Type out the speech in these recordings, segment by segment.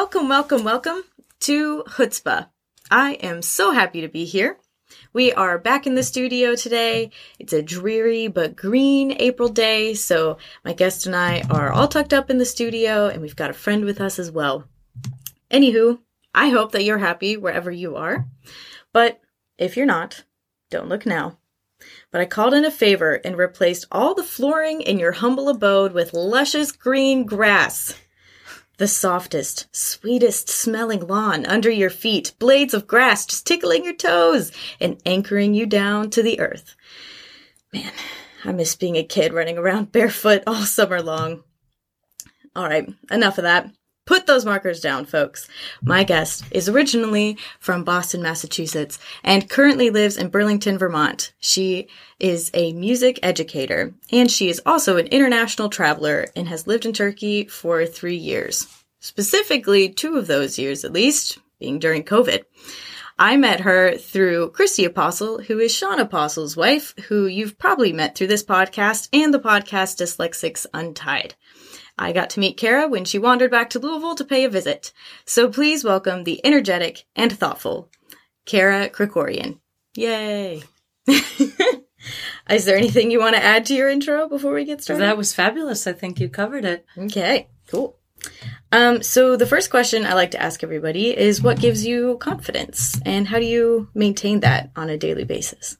welcome, welcome, welcome to Chutzpah. I am so happy to be here. We are back in the studio today. It's a dreary but green April day, so my guest and I are all tucked up in the studio, and we've got a friend with us as well. Anywho, I hope that you're happy wherever you are, but if you're not, don't look now. But I called in a favor and replaced all the flooring in your humble abode with luscious green grass. The softest, sweetest smelling lawn under your feet, blades of grass just tickling your toes and anchoring you down to the earth. Man, I miss being a kid running around barefoot all summer long. All right, enough of that. Put those markers down, folks. My guest is originally from Boston, Massachusetts, and currently lives in Burlington, Vermont. She is a music educator, and she is also an international traveler and has lived in Turkey for three years. Specifically, two of those years at least, being during COVID. I met her through Christy Apostle, who is Sean Apostle's wife, who you've probably met through this podcast and the podcast Dyslexics Untied. I got to meet Kara when she wandered back to Louisville to pay a visit. So please welcome the energetic and thoughtful Kara Krikorian. Yay! Is there anything you want to add to your intro before we get started? That was fabulous. I think you covered it. Okay, cool. Um, so the first question I like to ask everybody is what gives you confidence and how do you maintain that on a daily basis?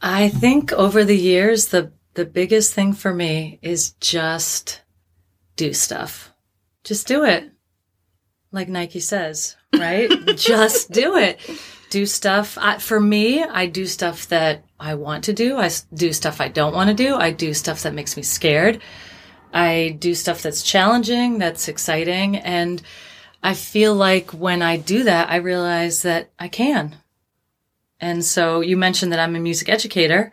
I think over the years, the, the biggest thing for me is just do stuff. Just do it. Like Nike says, right? just do it. Do stuff. I, for me, I do stuff that I want to do. I do stuff I don't want to do. I do stuff that makes me scared. I do stuff that's challenging, that's exciting. And I feel like when I do that, I realize that I can. And so you mentioned that I'm a music educator.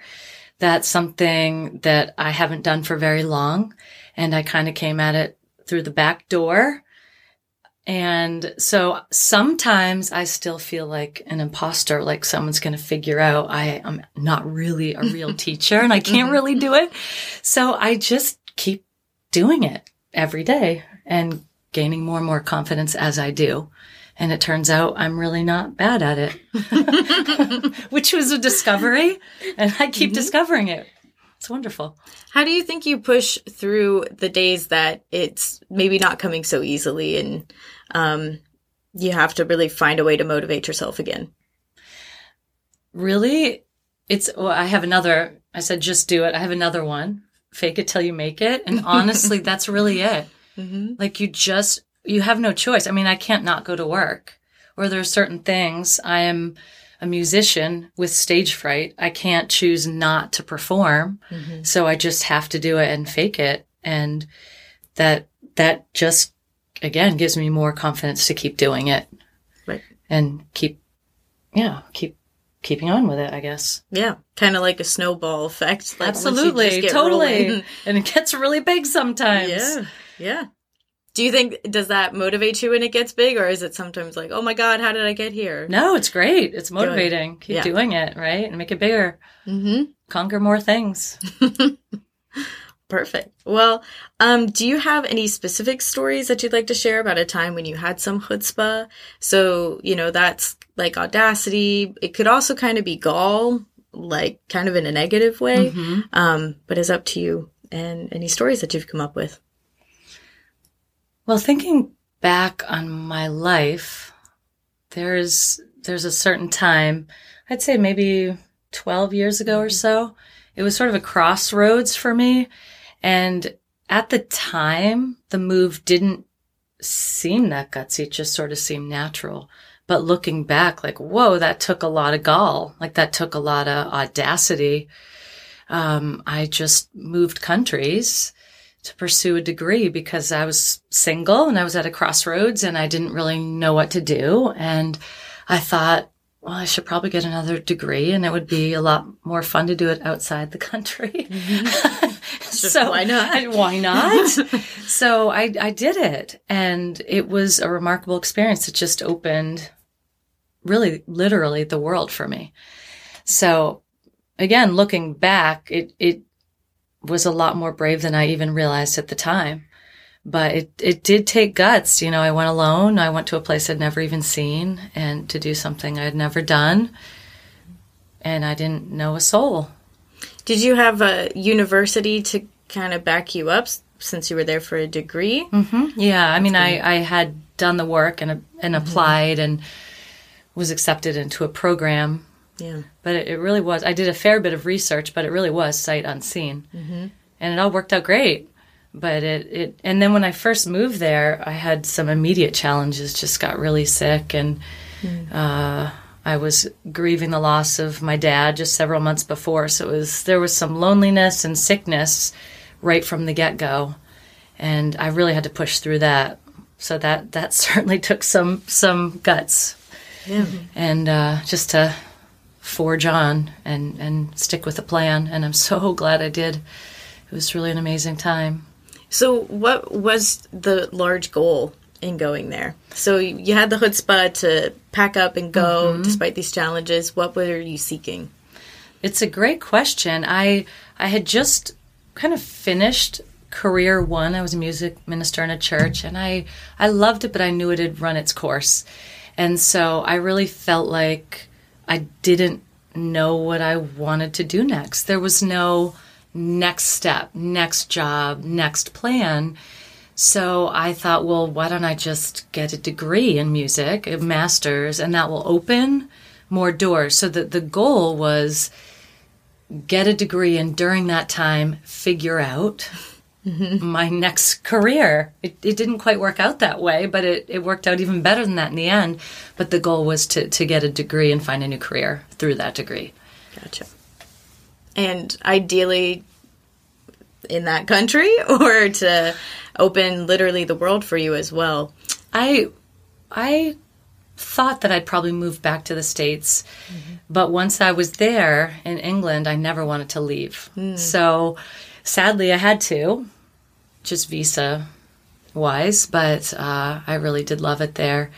That's something that I haven't done for very long. And I kind of came at it through the back door. And so sometimes I still feel like an imposter, like someone's going to figure out I am not really a real teacher and I can't really do it. So I just keep doing it every day and gaining more and more confidence as I do. And it turns out I'm really not bad at it, which was a discovery. And I keep mm-hmm. discovering it. It's wonderful. How do you think you push through the days that it's maybe not coming so easily and um, you have to really find a way to motivate yourself again? Really? It's, well, I have another, I said, just do it. I have another one fake it till you make it. And honestly, that's really it. Mm-hmm. Like you just, you have no choice. I mean, I can't not go to work or there are certain things. I am a musician with stage fright. I can't choose not to perform. Mm-hmm. So I just have to do it and fake it. And that, that just again gives me more confidence to keep doing it. Right. And keep, yeah, keep keeping on with it, I guess. Yeah, kind of like a snowball effect. Like Absolutely, totally. Rolling. And it gets really big sometimes. Yeah, yeah. Do you think does that motivate you when it gets big, or is it sometimes like, oh my god, how did I get here? No, it's great. It's motivating. Good. Keep yeah. doing it, right, and make it bigger. Mm-hmm. Conquer more things. Perfect. Well, um, do you have any specific stories that you'd like to share about a time when you had some chutzpah? So, you know, that's like audacity. It could also kind of be gall, like kind of in a negative way. Mm-hmm. Um, but it's up to you and any stories that you've come up with. Well, thinking back on my life, there's there's a certain time, I'd say maybe 12 years ago or mm-hmm. so. It was sort of a crossroads for me and at the time, the move didn't seem that gutsy. It just sort of seemed natural. But looking back, like, whoa, that took a lot of gall. Like that took a lot of audacity. Um, I just moved countries to pursue a degree because I was single and I was at a crossroads and I didn't really know what to do. And I thought, well, I should probably get another degree and it would be a lot more fun to do it outside the country. Mm-hmm. so why not? why not? so I, I did it and it was a remarkable experience. It just opened really literally the world for me. So again, looking back, it, it was a lot more brave than I even realized at the time. but it, it did take guts. You know, I went alone. I went to a place I'd never even seen and to do something I'd never done. And I didn't know a soul. Did you have a university to kind of back you up since you were there for a degree? Mm-hmm. Yeah, I mean, I, I had done the work and and mm-hmm. applied and was accepted into a program, Yeah. but it, it really was. I did a fair bit of research, but it really was sight unseen, mm-hmm. and it all worked out great. But it, it and then when I first moved there, I had some immediate challenges. Just got really sick, and uh, I was grieving the loss of my dad just several months before. So it was there was some loneliness and sickness right from the get go and I really had to push through that. So that that certainly took some some guts, Yeah. and uh, just to forge on and and stick with the plan. And I'm so glad I did. It was really an amazing time. So, what was the large goal in going there? So, you had the chutzpah to pack up and go mm-hmm. despite these challenges. What were you seeking? It's a great question. I I had just kind of finished career one. I was a music minister in a church and I I loved it but I knew it had run its course. And so I really felt like I didn't know what I wanted to do next. There was no next step, next job, next plan. So I thought, well, why don't I just get a degree in music, a master's, and that will open more doors. So that the goal was get a degree and during that time figure out my next career. It, it didn't quite work out that way, but it, it worked out even better than that in the end. But the goal was to, to get a degree and find a new career through that degree. Gotcha. And ideally in that country or to open literally the world for you as well. I I thought that I'd probably move back to the states, mm-hmm. but once I was there in England, I never wanted to leave. Hmm. So sadly, I had to, just visa wise. But uh, I really did love it there.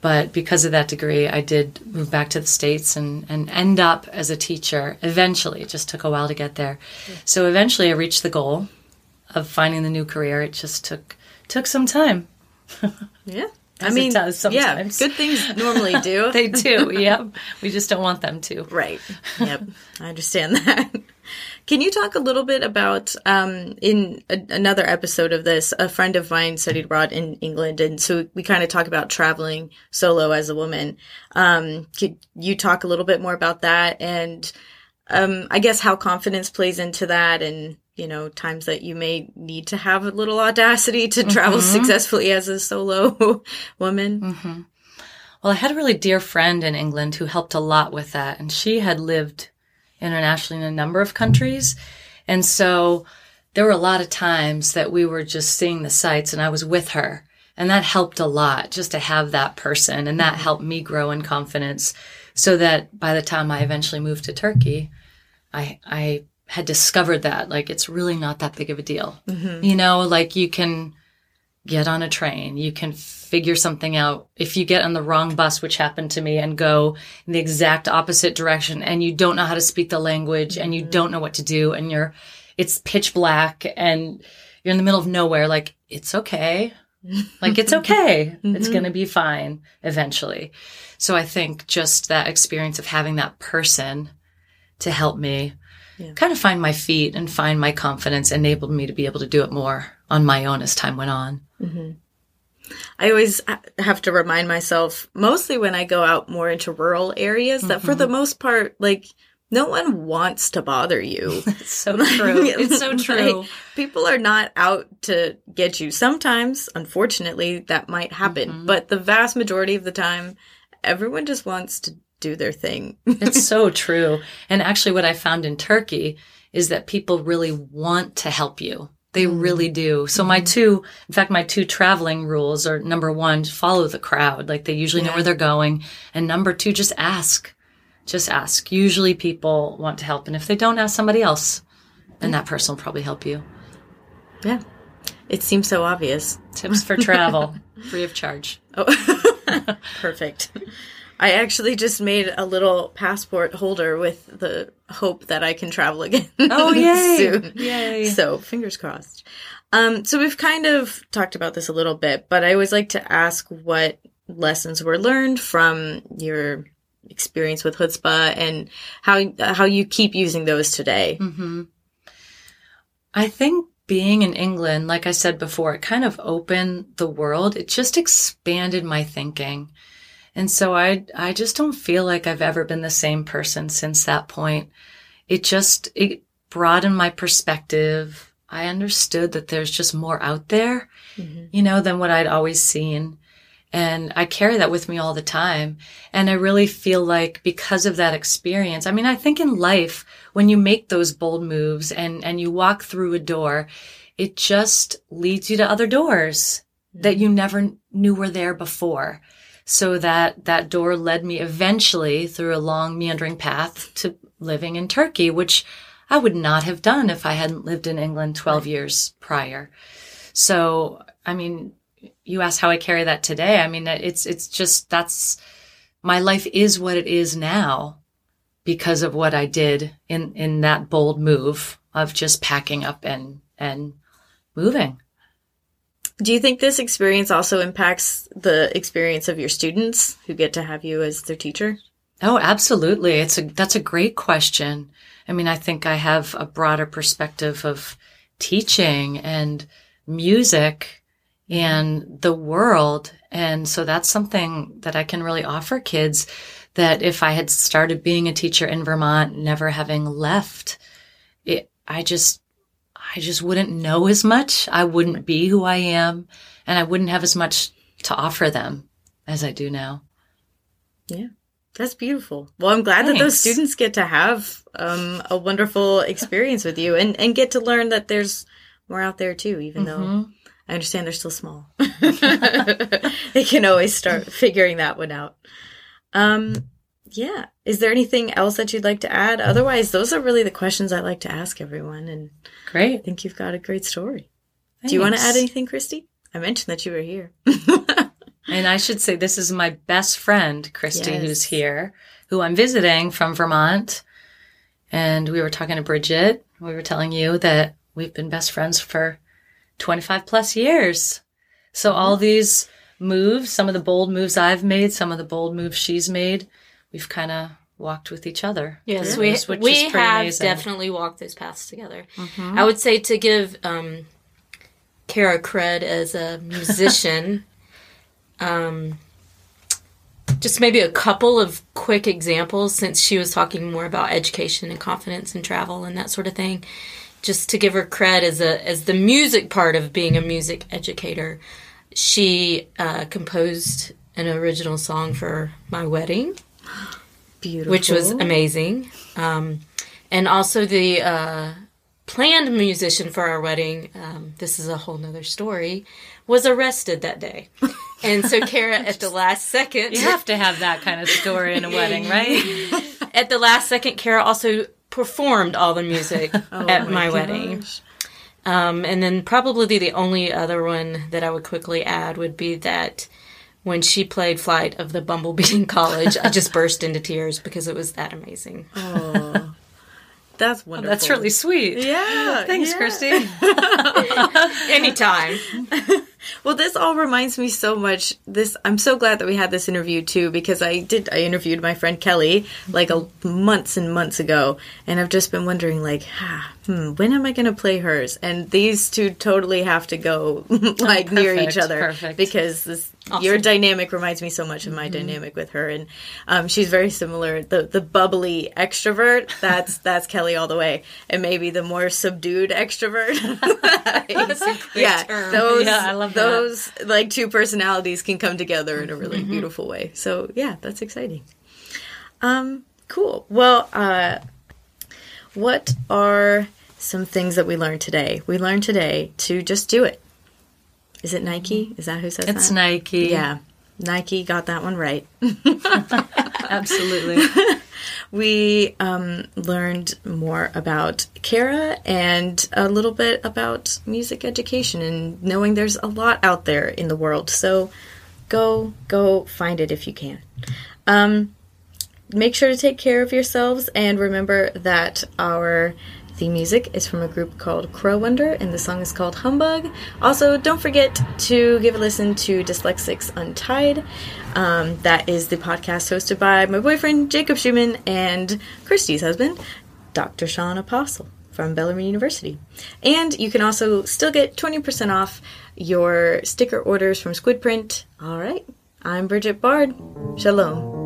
But because of that degree, I did move back to the states and and end up as a teacher. Eventually, it just took a while to get there. So eventually, I reached the goal of finding the new career. It just took took some time. Yeah. I it mean, does sometimes. yeah, good things normally do. They do, yep. We just don't want them to. Right. Yep. I understand that. Can you talk a little bit about um, in a, another episode of this? A friend of mine studied abroad in England, and so we kind of talk about traveling solo as a woman. Um, could you talk a little bit more about that, and um, I guess how confidence plays into that, and you know times that you may need to have a little audacity to travel successfully as a solo woman. Well, I had a really dear friend in England who helped a lot with that, and she had lived internationally in a number of countries. And so there were a lot of times that we were just seeing the sights and I was with her. And that helped a lot just to have that person. And that helped me grow in confidence so that by the time I eventually moved to Turkey, I, I had discovered that like it's really not that big of a deal. Mm-hmm. You know, like you can get on a train, you can figure something out. If you get on the wrong bus, which happened to me, and go in the exact opposite direction and you don't know how to speak the language and you mm-hmm. don't know what to do and you're it's pitch black and you're in the middle of nowhere, like it's okay. Like it's okay. It's mm-hmm. going to be fine eventually. So I think just that experience of having that person to help me Yeah. kind of find my feet and find my confidence enabled me to be able to do it more on my own as time went on. Mm-hmm. I always have to remind myself, mostly when I go out more into rural areas, that for the mm-hmm. most part, like, no one wants to bother you. It's so true. It's so true. Like, people are not out to get you. Sometimes, unfortunately, that might happen, mm-hmm. but the vast majority of the time, everyone just wants to do their thing. it's so true. And actually, what I found in Turkey is that people really want to help you. They mm-hmm. really do. So my mm-hmm. two, in fact, my two traveling rules are number one, follow the crowd. Like they usually know where they're going. And number two, just ask. Just ask. Usually people want to help. And if they don't, ask somebody else. And that person will probably help you. yeah. It seems so obvious. Tips for travel, free of charge. Oh, perfect. I actually just made a little passport holder with the hope that I can travel again. Oh, yay. soon. Yay. So fingers crossed. Um, so we've kind of talked about this a little bit, but I always like to ask what lessons were learned from your experience with chutzpah and how how you keep using those today. Mm-hmm. I think being in England, like I said before, it kind of opened the world. It just expanded my thinking. And so I, I just don't feel like I've ever been the same person since that point. It just, it broadened my perspective. I understood that there's just more out there, mm-hmm. you know, than what I'd always seen. And I carry that with me all the time. And I really feel like because of that experience, I mean, I think in life, when you make those bold moves and, and you walk through a door, it just leads you to other doors that you never knew were there before. So that, that door led me eventually through a long meandering path to living in Turkey, which I would not have done if I hadn't lived in England 12 years prior. So, I mean, you asked how I carry that today. I mean, it's, it's just, that's, my life is what it is now because of what I did in, in that bold move of just packing up and, and moving. Do you think this experience also impacts the experience of your students who get to have you as their teacher? Oh, absolutely. It's a, that's a great question. I mean, I think I have a broader perspective of teaching and music and the world. And so that's something that I can really offer kids that if I had started being a teacher in Vermont, never having left, it, I just, I just wouldn't know as much. I wouldn't be who I am and I wouldn't have as much to offer them as I do now. Yeah. That's beautiful. Well, I'm glad Thanks. that those students get to have um, a wonderful experience with you and, and get to learn that there's more out there too, even mm-hmm. though I understand they're still small. they can always start figuring that one out. Um, yeah. Is there anything else that you'd like to add? Mm. Otherwise, those are really the questions I like to ask everyone. And great. I think you've got a great story. Thanks. Do you want to add anything, Christy? I mentioned that you were here. and I should say this is my best friend, Christy, yes. who's here, who I'm visiting from Vermont. And we were talking to Bridget. We were telling you that we've been best friends for 25 plus years. So all mm-hmm. these moves, some of the bold moves I've made, some of the bold moves she's made, we've kind of walked with each other. Yes, we we have amazing. definitely walked those paths together. Mm-hmm. I would say to give um, Kara cred as a musician, um, just maybe a couple of quick examples since she was talking more about education and confidence and travel and that sort of thing just to give her cred as a as the music part of being a music educator, she uh, composed an original song for my wedding, beautiful, which was amazing, um, and also the uh, planned musician for our wedding. Um, this is a whole nother story. Was arrested that day. And so Kara, at the last second, you have to have that kind of story in a wedding, right? at the last second, Kara also performed all the music oh at my, my wedding. Um, and then probably the only other one that I would quickly add would be that when she played Flight of the Bumblebee in college, I just burst into tears because it was that amazing. Oh, that's wonderful. Oh, that's really sweet. Yeah. Thanks, yeah. Christy. Anytime. well, this all reminds me so much. This I'm so glad that we had this interview too because I did I interviewed my friend Kelly like a, months and months ago, and I've just been wondering like, ah, hmm, when am I going to play hers? And these two totally have to go like oh, near each other perfect. because this Awesome. Your dynamic reminds me so much of my mm-hmm. dynamic with her, and um, she's very similar. The the bubbly extrovert that's that's Kelly all the way, and maybe the more subdued extrovert. yeah, term. those yeah, I love those that. like two personalities can come together in a really mm-hmm. beautiful way. So yeah, that's exciting. Um, cool. Well, uh, what are some things that we learned today? We learned today to just do it is it Nike? Is that who says it's that? It's Nike. Yeah. Nike got that one right. Absolutely. we um, learned more about Kara and a little bit about music education and knowing there's a lot out there in the world. So go go find it if you can. Um, make sure to take care of yourselves and remember that our Theme music is from a group called Crow Wonder, and the song is called Humbug. Also, don't forget to give a listen to Dyslexics Untied. Um, that is the podcast hosted by my boyfriend, Jacob Schumann, and Christy's husband, Dr. Sean Apostle from Bellarmine University. And you can also still get 20% off your sticker orders from Squidprint. All right, I'm Bridget Bard. Shalom.